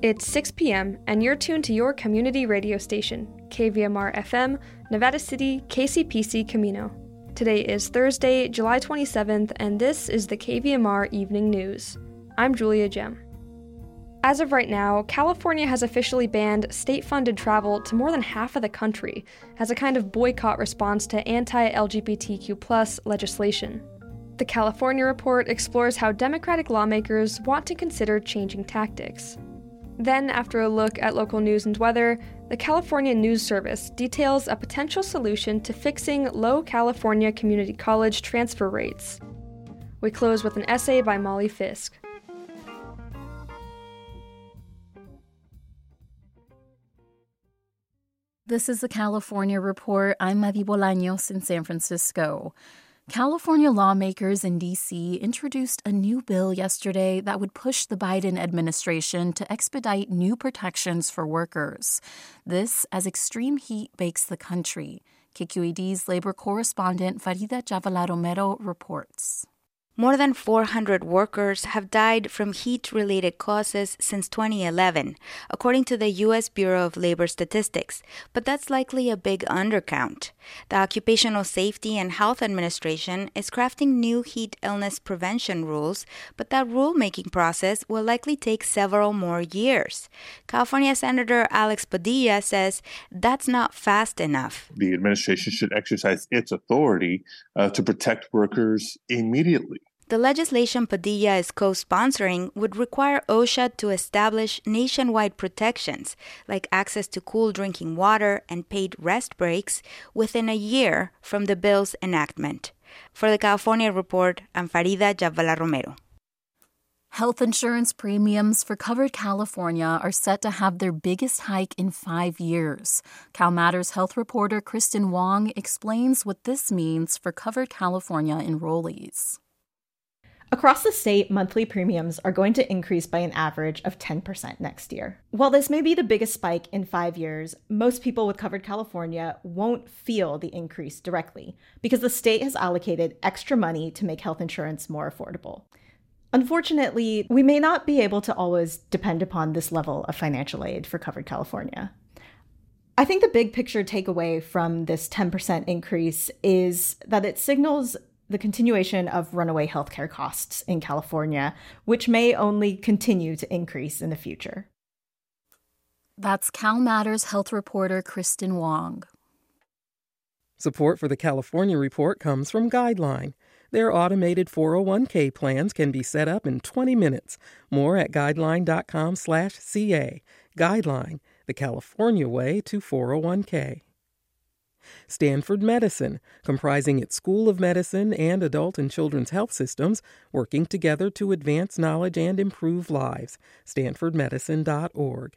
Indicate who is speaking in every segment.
Speaker 1: It's 6 p.m., and you're tuned to your community radio station, KVMR FM, Nevada City, KCPC Camino. Today is Thursday, July 27th, and this is the KVMR Evening News. I'm Julia Gem. As of right now, California has officially banned state funded travel to more than half of the country as a kind of boycott response to anti LGBTQ legislation. The California Report explores how Democratic lawmakers want to consider changing tactics. Then, after a look at local news and weather, the California News Service details a potential solution to fixing low California Community College transfer rates. We close with an essay by Molly Fisk.
Speaker 2: This is the California Report. I'm Madi Bolaños in San Francisco. California lawmakers in D.C. introduced a new bill yesterday that would push the Biden administration to expedite new protections for workers. This as extreme heat bakes the country. KQED's labor correspondent Farida Jhabvala Romero reports.
Speaker 3: More than 400 workers have died from heat related causes since 2011, according to the U.S. Bureau of Labor Statistics, but that's likely a big undercount. The Occupational Safety and Health Administration is crafting new heat illness prevention rules, but that rulemaking process will likely take several more years. California Senator Alex Padilla says that's not fast enough.
Speaker 4: The administration should exercise its authority uh, to protect workers immediately.
Speaker 3: The legislation Padilla is co sponsoring would require OSHA to establish nationwide protections, like access to cool drinking water and paid rest breaks, within a year from the bill's enactment. For the California Report, I'm Farida Jhabvala Romero.
Speaker 2: Health insurance premiums for Covered California are set to have their biggest hike in five years. Cal Matters health reporter Kristen Hwang explains what this means for Covered California enrollees.
Speaker 5: Across the state, monthly premiums are going to increase by an average of 10% next year. While this may be the biggest spike in five years, most people with Covered California won't feel the increase directly because the state has allocated extra money to make health insurance more affordable. Unfortunately, we may not be able to always depend upon this level of financial aid for Covered California. I think the big picture takeaway from this 10% increase is that it signals the continuation of runaway healthcare costs in California, which may only continue to increase in the future.
Speaker 2: That's Cal Matters health reporter Kristen Hwang.
Speaker 6: Support for the California Report comes from Guideline. Their automated 401k plans can be set up in 20 minutes. More at guideline.com/ca. Guideline, the California way to 401k. Stanford Medicine, comprising its School of Medicine and adult and children's health systems, working together to advance knowledge and improve lives. StanfordMedicine.org.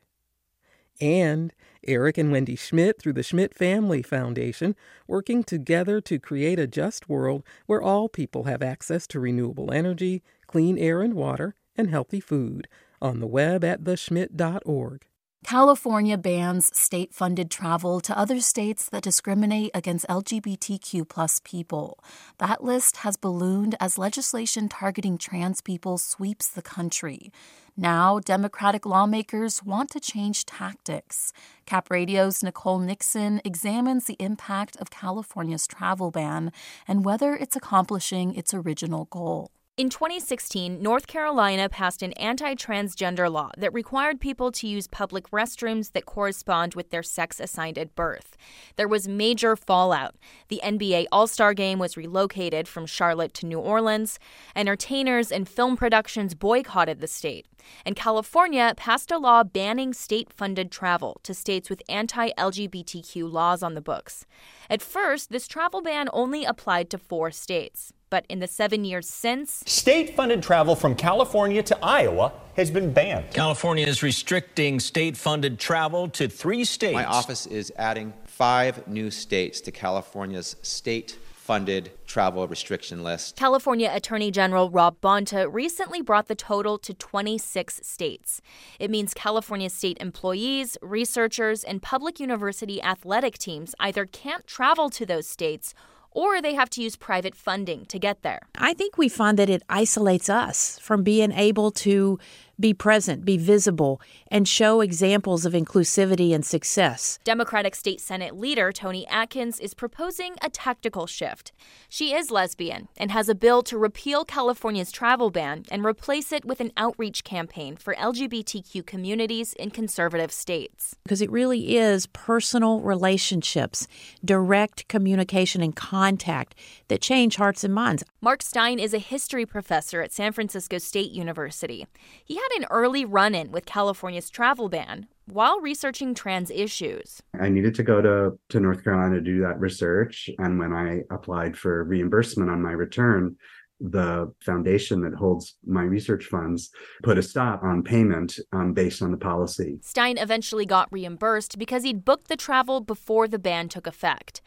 Speaker 6: And Eric and Wendy Schmidt through the Schmidt Family Foundation, working together to create a just world where all people have access to renewable energy, clean air and water, and healthy food. On the web at theschmidt.org.
Speaker 2: California bans state funded travel to other states that discriminate against LGBTQ plus people. That list has ballooned as legislation targeting trans people sweeps the country. Now, Democratic lawmakers want to change tactics. Cap Radio's Nicole Nixon examines the impact of California's travel ban and whether it's accomplishing its original goal.
Speaker 7: In 2016, North Carolina passed an anti transgender law that required people to use public restrooms that correspond with their sex assigned at birth. There was major fallout. The NBA All Star game was relocated from Charlotte to New Orleans. Entertainers and film productions boycotted the state. And California passed a law banning state funded travel to states with anti LGBTQ laws on the books. At first, this travel ban only applied to four states but in the seven years since,
Speaker 8: state funded travel from California to Iowa has been banned.
Speaker 9: California is restricting state funded travel to three states.
Speaker 10: My office is adding five new states to California's state funded travel restriction list.
Speaker 7: California Attorney General Rob Bonta recently brought the total to 26 states. It means California state employees, researchers, and public university athletic teams either can't travel to those states or they have to use private funding to get there.
Speaker 11: I think we find that it isolates us from being able to be present, be visible, and show examples of inclusivity and success.
Speaker 7: Democratic State Senate leader Toni Atkins is proposing a tactical shift. She is lesbian and has a bill to repeal California's travel ban and replace it with an outreach campaign for LGBTQ communities in conservative states.
Speaker 11: Because it really is personal relationships, direct communication and contact that change hearts and minds.
Speaker 7: Marc Stein is a history professor at San Francisco State University. He had an early run in with California's travel ban while researching trans issues.
Speaker 12: I needed to go to, to North Carolina to do that research. And when I applied for reimbursement on my return, the foundation that holds my research funds put a stop on payment um, based on the policy.
Speaker 7: Stein eventually got reimbursed because he'd booked the travel before the ban took effect.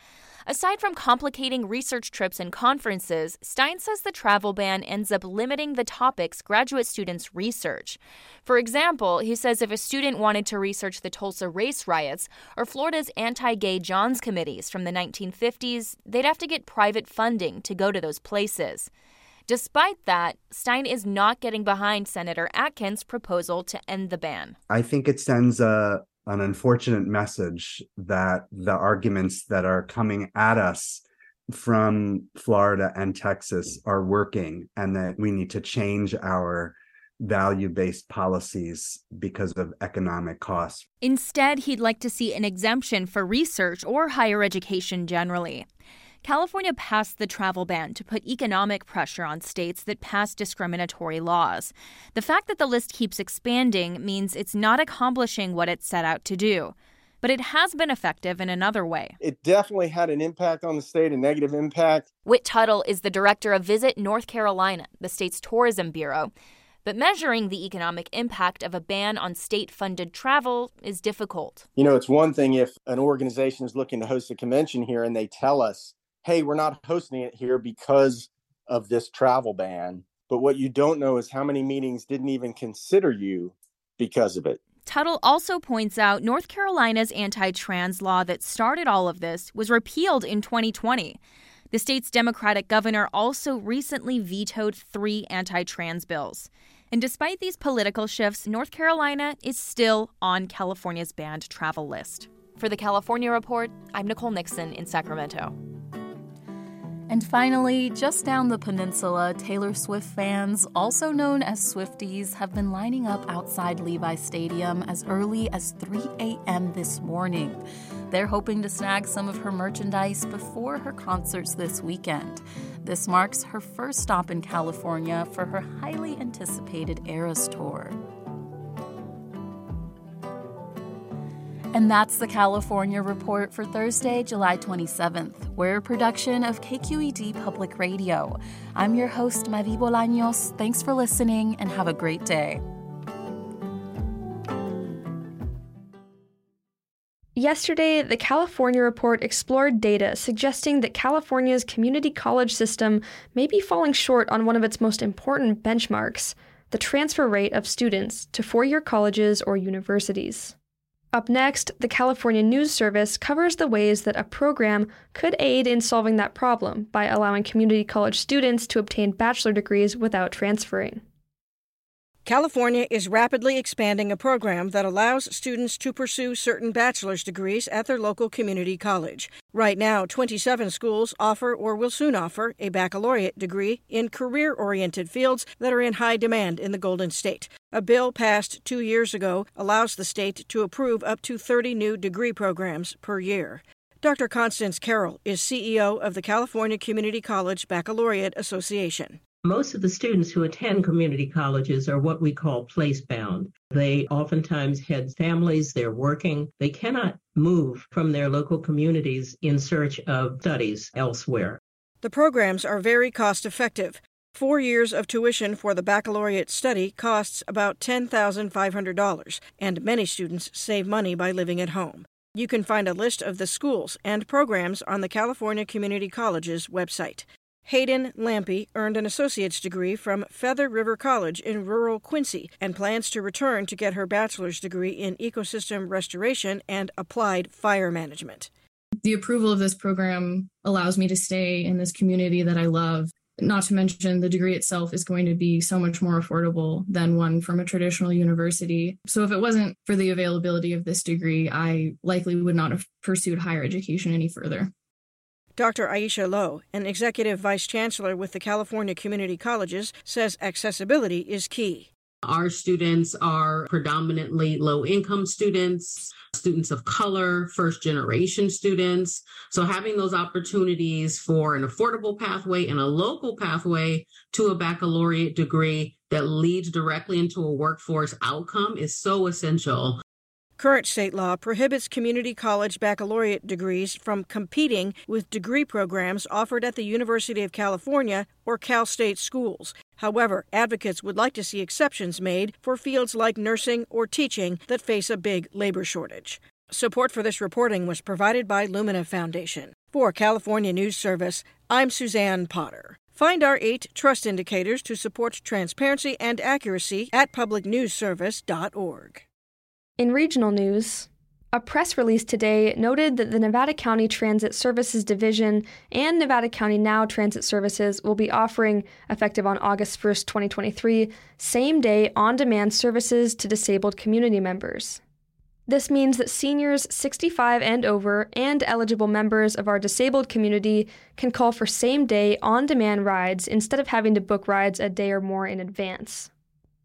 Speaker 7: Aside from complicating research trips and conferences, Stein says the travel ban ends up limiting the topics graduate students research. For example, he says if a student wanted to research the Tulsa race riots or Florida's anti gay Johns committees from the 1950s, they'd have to get private funding to go to those places. Despite that, Stein is not getting behind Senator Atkins' proposal to end the ban.
Speaker 12: I think it sends a, an unfortunate message that the arguments that are coming at us from Florida and Texas are working and that we need to change our value based policies because of economic costs.
Speaker 7: Instead, he'd like to see an exemption for research or higher education generally. California passed the travel ban to put economic pressure on states that pass discriminatory laws. The fact that the list keeps expanding means it's not accomplishing what it set out to do. But it has been effective in another way.
Speaker 13: It definitely had an impact on the state, a negative impact.
Speaker 7: Wit Tuttle is the director of Visit North Carolina, the state's tourism bureau. But measuring the economic impact of a ban on state funded travel is difficult.
Speaker 13: You know, it's one thing if an organization is looking to host a convention here and they tell us hey, we're not hosting it here because of this travel ban. But what you don't know is how many meetings didn't even consider you because of it.
Speaker 7: Tuttle also points out North Carolina's anti trans law that started all of this was repealed in 2020. The state's Democratic governor also recently vetoed three anti trans bills. And despite these political shifts, North Carolina is still on California's banned travel list. For the California Report, I'm Nicole Nixon in Sacramento.
Speaker 2: And finally, just down the peninsula, Taylor Swift fans, also known as Swifties, have been lining up outside Levi Stadium as early as 3 a.m. this morning. They're hoping to snag some of her merchandise before her concerts this weekend. This marks her first stop in California for her highly anticipated Eras tour. And that's the California Report for Thursday, July 27th. We're a production of KQED Public Radio. I'm your host, Madi Bolaños. Thanks for listening and have a great day.
Speaker 1: Yesterday, the California Report explored data suggesting that California's community college system may be falling short on one of its most important benchmarks the transfer rate of students to four year colleges or universities. Up next, the California News Service covers the ways that a program could aid in solving that problem by allowing community college students to obtain bachelor degrees without transferring.
Speaker 14: California is rapidly expanding a program that allows students to pursue certain bachelor's degrees at their local community college. Right now, 27 schools offer or will soon offer a baccalaureate degree in career oriented fields that are in high demand in the Golden State. A bill passed two years ago allows the state to approve up to 30 new degree programs per year. Dr. Constance Carroll is CEO of the California Community College Baccalaureate Association.
Speaker 15: Most of the students who attend community colleges are what we call place bound. They oftentimes head families, they're working. They cannot move from their local communities in search of studies elsewhere.
Speaker 14: The programs are very cost effective. Four years of tuition for the baccalaureate study costs about $10,500, and many students save money by living at home. You can find a list of the schools and programs on the California Community College's website. Hayden Lampe earned an associate's degree from Feather River College in rural Quincy and plans to return to get her bachelor's degree in ecosystem restoration and applied fire management.
Speaker 16: The approval of this program allows me to stay in this community that I love Not to mention, the degree itself is going to be so much more affordable than one from a traditional university. So, if it wasn't for the availability of this degree, I likely would not have pursued higher education any further.
Speaker 14: Dr. Aisha Lowe, an executive vice chancellor with the California Community Colleges, says accessibility is key.
Speaker 17: Our students are predominantly low income students, students of color, first generation students. So having those opportunities for an affordable pathway and a local pathway to a baccalaureate degree that leads directly into a workforce outcome is so essential.
Speaker 14: Current state law prohibits community college baccalaureate degrees from competing with degree programs offered at the University of California or Cal State schools. However, advocates would like to see exceptions made for fields like nursing or teaching that face a big labor shortage. Support for this reporting was provided by Lumina Foundation. For California News Service, I'm Suzanne Potter. Find our eight trust indicators to support transparency and accuracy at publicnewsservice.org.
Speaker 1: In regional news, a press release today noted that the Nevada County Transit Services Division and Nevada County Now Transit Services will be offering, effective on August 1st, 2023, same day on demand services to disabled community members. This means that seniors 65 and over and eligible members of our disabled community can call for same day on demand rides instead of having to book rides a day or more in advance.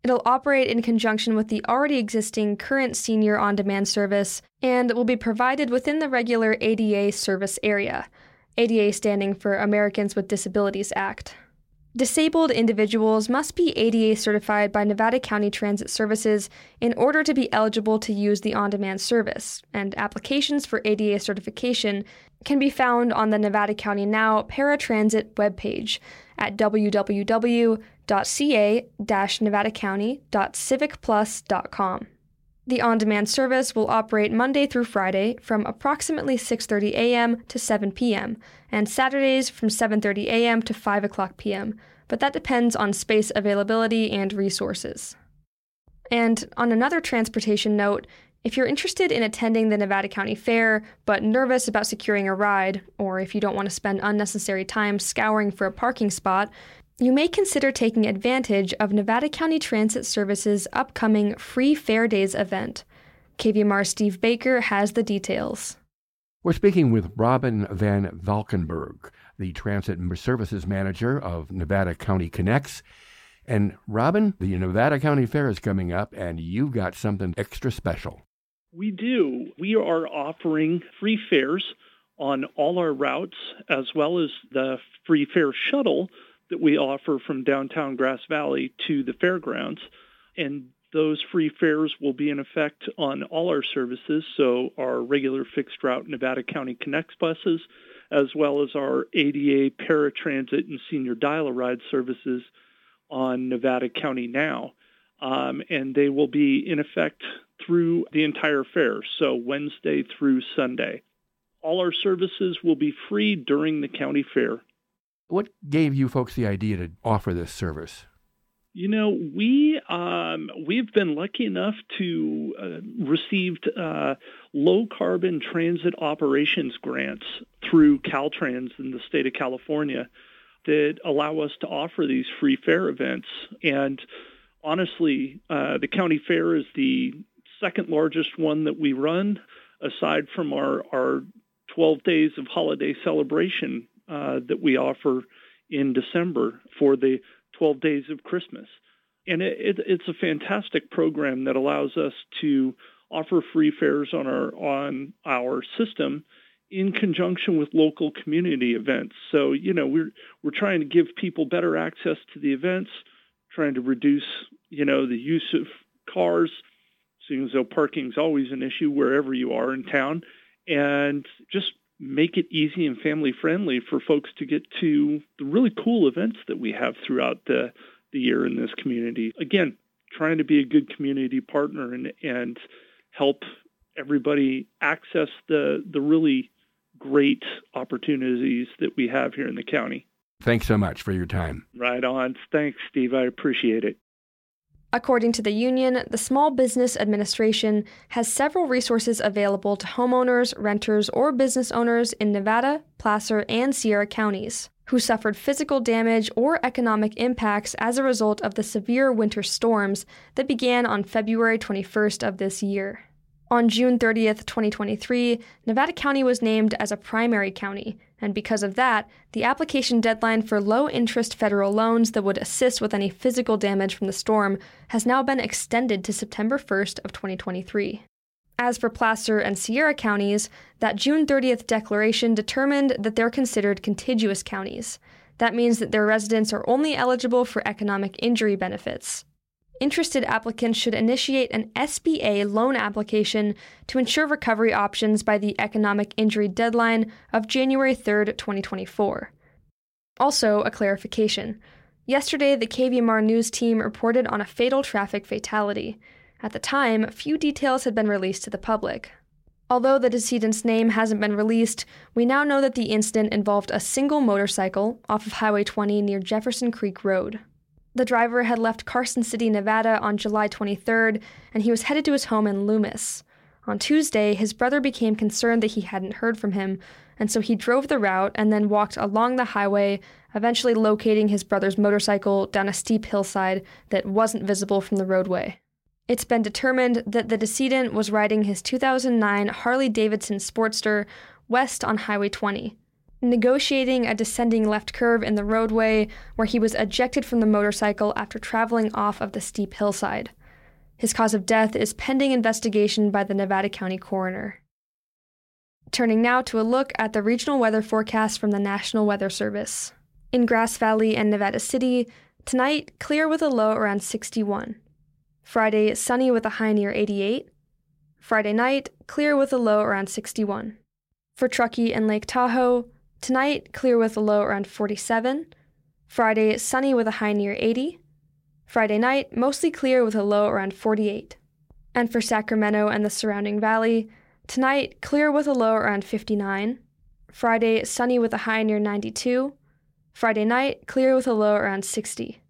Speaker 1: It'll operate in conjunction with the already existing current senior on demand service and will be provided within the regular ADA service area, ADA standing for Americans with Disabilities Act. Disabled individuals must be ADA certified by Nevada County Transit Services in order to be eligible to use the on demand service, and applications for ADA certification can be found on the Nevada County Now Paratransit webpage at www.ca-nevadacounty.civicplus.com. The on-demand service will operate Monday through Friday from approximately 6:30 a.m. to 7 p.m. and Saturdays from 7:30 a.m. to 5 o'clock p.m., but that depends on space availability and resources. And on another transportation note, if you're interested in attending the Nevada County Fair but nervous about securing a ride, or if you don't want to spend unnecessary time scouring for a parking spot, you may consider taking advantage of Nevada County Transit Service's upcoming Free Fair Days event. KVMR Steve Baker has the details.
Speaker 18: We're speaking with Robin Van Valkenburg, the Transit Services Manager of Nevada County Connects. And Robin, the Nevada County Fair is coming up, and you've got something extra special.
Speaker 19: We do. We are offering free fares on all our routes, as well as the free fare shuttle that we offer from downtown Grass Valley to the fairgrounds. And those free fares will be in effect on all our services, so our regular fixed route Nevada County Connects buses, as well as our ADA paratransit and senior dial-a-ride services on Nevada County Now. Um, and they will be in effect through the entire fair, so Wednesday through Sunday. All our services will be free during the county fair.
Speaker 18: What gave you folks the idea to offer this service?
Speaker 19: You know, we um, we've been lucky enough to uh, received uh, low carbon transit operations grants through Caltrans in the state of California that allow us to offer these free fare events. And honestly, uh, the county fair is the second largest one that we run, aside from our our 12 days of holiday celebration uh, that we offer in December for the 12 days of Christmas. And it, it, it's a fantastic program that allows us to offer free fares on our on our system in conjunction with local community events. So, you know, we're we're trying to give people better access to the events, trying to reduce, you know, the use of cars, seeing as though parking is always an issue wherever you are in town, and just make it easy and family friendly for folks to get to the really cool events that we have throughout the, the year in this community. Again, trying to be a good community partner and, and help everybody access the, the really great opportunities that we have here in the county.
Speaker 18: Thanks so much for your time.
Speaker 19: Right on. Thanks, Steve. I appreciate it.
Speaker 1: According to the union, the Small Business Administration has several resources available to homeowners, renters, or business owners in Nevada, Placer, and Sierra counties. who suffered physical damage or economic impacts as a result of the severe winter storms that began on February 21st of this year. On June 30th, 2023, Nevada County was named as a primary county, and because of that, the application deadline for low interest federal loans that would assist with any physical damage from the storm has now been extended to September 1st of 2023. As for Placer and Sierra counties, that June 30th declaration determined that they're considered contiguous counties. That means that their residents are only eligible for economic injury benefits interested applicants should initiate an SBA loan application to ensure recovery options by the economic injury deadline of January 3, 2024. Also, a clarification. Yesterday, the KVMR news team reported on a fatal traffic fatality. At the time, few details had been released to the public. Although the decedent's name hasn't been released, we now know that the incident involved a single motorcycle off of Highway 20 near Jefferson Creek Road. The driver had left Carson City, Nevada on July 23rd, and he was headed to his home in Loomis. On Tuesday, his brother became concerned that he hadn't heard from him, and so he drove the route and then walked along the highway, eventually locating his brother's motorcycle down a steep hillside that wasn't visible from the roadway. It's been determined that the decedent was riding his 2009 Harley Davidson Sportster west on Highway 20 negotiating a descending left curve in the roadway where he was ejected from the motorcycle after traveling off of the steep hillside. His cause of death is pending investigation by the Nevada County coroner. Turning now to a look at the regional weather forecast from the National Weather Service. In Grass Valley and Nevada City, tonight clear with a low around 61. Friday, sunny with a high near 88. Friday night, clear with a low around 61. For Truckee and Lake Tahoe, Tonight, clear with a low around 47. Friday, sunny with a high near 80. Friday night, mostly clear with a low around 48. And for Sacramento and the surrounding valley, tonight, clear with a low around 59. Friday, sunny with a high near 92. Friday night, clear with a low around 60.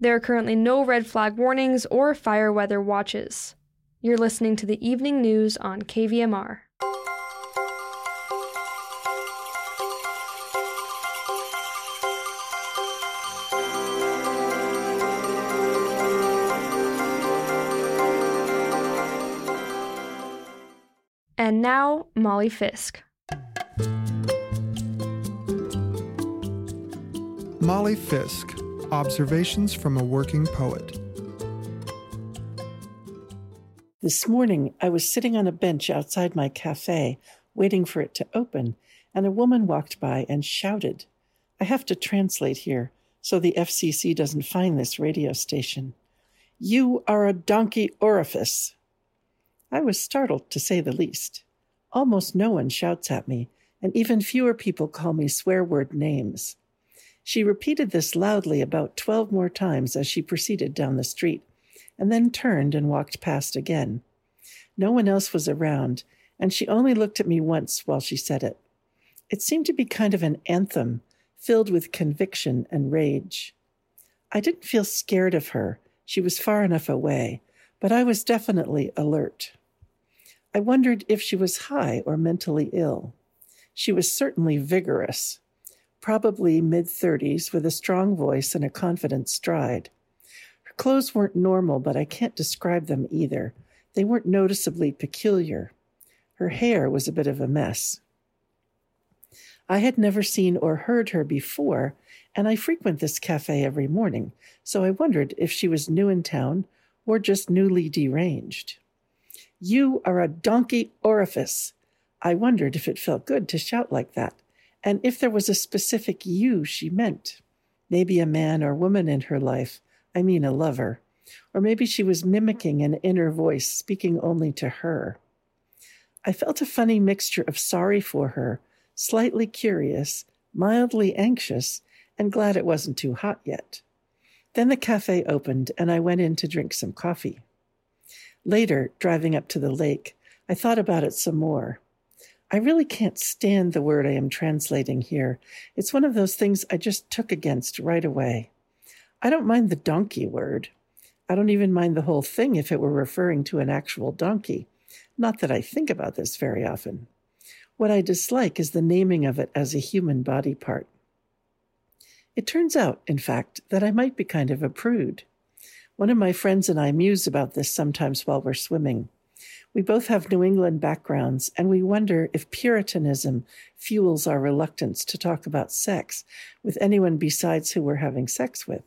Speaker 1: There are currently no red flag warnings or fire weather watches. You're listening to the evening news on KVMR. And now, Molly Fisk.
Speaker 20: Molly Fisk Observations from a Working Poet.
Speaker 21: This morning, I was sitting on a bench outside my cafe, waiting for it to open, and a woman walked by and shouted. I have to translate here so the FCC doesn't find this radio station. You are a donkey orifice. I was startled, to say the least. Almost no one shouts at me, and even fewer people call me swear word names. She repeated this loudly about twelve more times as she proceeded down the street, and then turned and walked past again. No one else was around, and she only looked at me once while she said it. It seemed to be kind of an anthem, filled with conviction and rage. I didn't feel scared of her. She was far enough away, but I was definitely alert. I wondered if she was high or mentally ill. She was certainly vigorous, probably mid 30s, with a strong voice and a confident stride. Her clothes weren't normal, but I can't describe them either. They weren't noticeably peculiar. Her hair was a bit of a mess. I had never seen or heard her before, and I frequent this cafe every morning, so I wondered if she was new in town or just newly deranged. You are a donkey orifice. I wondered if it felt good to shout like that, and if there was a specific you she meant. Maybe a man or woman in her life, I mean a lover. Or maybe she was mimicking an inner voice speaking only to her. I felt a funny mixture of sorry for her, slightly curious, mildly anxious, and glad it wasn't too hot yet. Then the cafe opened, and I went in to drink some coffee. Later, driving up to the lake, I thought about it some more. I really can't stand the word I am translating here. It's one of those things I just took against right away. I don't mind the donkey word. I don't even mind the whole thing if it were referring to an actual donkey. Not that I think about this very often. What I dislike is the naming of it as a human body part. It turns out, in fact, that I might be kind of a prude. One of my friends and I muse about this sometimes while we're swimming. We both have New England backgrounds, and we wonder if Puritanism fuels our reluctance to talk about sex with anyone besides who we're having sex with.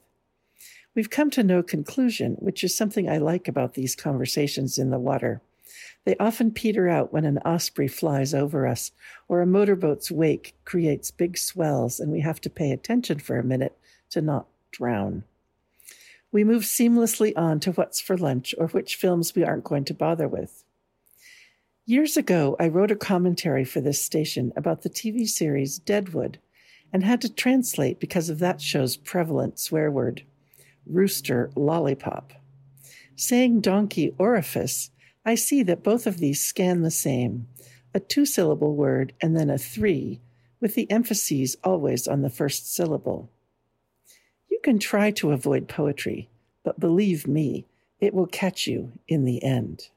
Speaker 21: We've come to no conclusion, which is something I like about these conversations in the water. They often peter out when an osprey flies over us, or a motorboat's wake creates big swells, and we have to pay attention for a minute to not drown. We move seamlessly on to what's for lunch or which films we aren't going to bother with. Years ago, I wrote a commentary for this station about the TV series Deadwood and had to translate because of that show's prevalent swear word rooster lollipop. Saying donkey orifice, I see that both of these scan the same a two syllable word and then a three, with the emphases always on the first syllable. Can try to avoid poetry, but believe me, it will catch you in the end.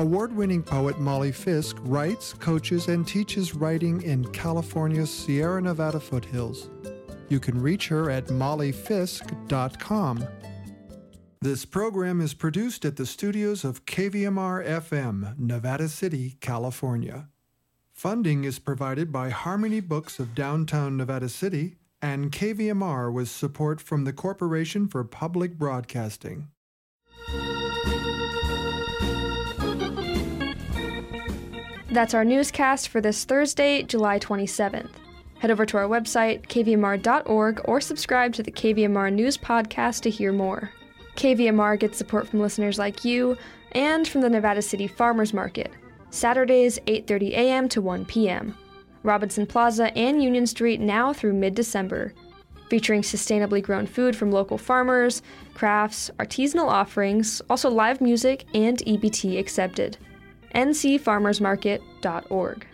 Speaker 20: Award winning poet Molly Fisk writes, coaches, and teaches writing in California's Sierra Nevada foothills. You can reach her at mollyfisk.com. This program is produced at the studios of KVMR FM, Nevada City, California. Funding is provided by Harmony Books of downtown Nevada City and KVMR with support from the Corporation for Public Broadcasting.
Speaker 1: That's our newscast for this Thursday, July 27th. Head over to our website, kvmr.org, or subscribe to the KVMR News Podcast to hear more. KVMR gets support from listeners like you and from the Nevada City Farmers Market, Saturdays 8:30 a.m. to 1 p.m. Robinson Plaza and Union Street now through mid-December, featuring sustainably grown food from local farmers, crafts, artisanal offerings, also live music and EBT accepted ncfarmersmarket.org,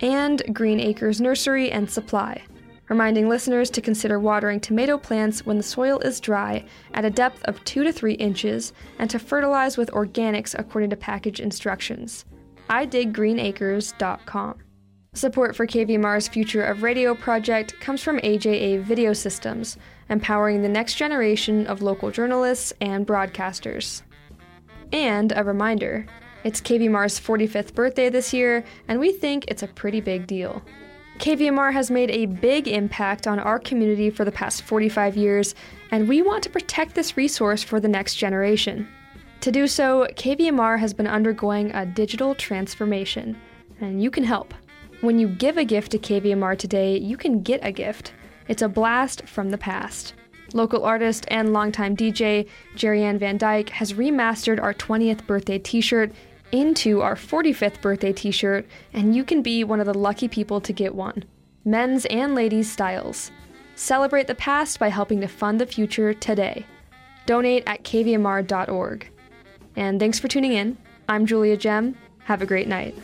Speaker 1: and Green Acres Nursery and Supply, reminding listeners to consider watering tomato plants when the soil is dry at a depth of 2 to 3 inches and to fertilize with organics according to package instructions. idiggreenacres.com. Support for KVMR's Future of Radio project comes from AJA Video Systems, empowering the next generation of local journalists and broadcasters. And a reminder it's KVMR's 45th birthday this year, and we think it's a pretty big deal. KVMR has made a big impact on our community for the past 45 years, and we want to protect this resource for the next generation. To do so, KVMR has been undergoing a digital transformation, and you can help. When you give a gift to KVMR today, you can get a gift. It's a blast from the past. Local artist and longtime DJ Jerry Ann Van Dyke has remastered our 20th birthday t shirt into our 45th birthday t shirt, and you can be one of the lucky people to get one. Men's and ladies' styles. Celebrate the past by helping to fund the future today. Donate at kvmr.org. And thanks for tuning in. I'm Julia Gem. Have a great night.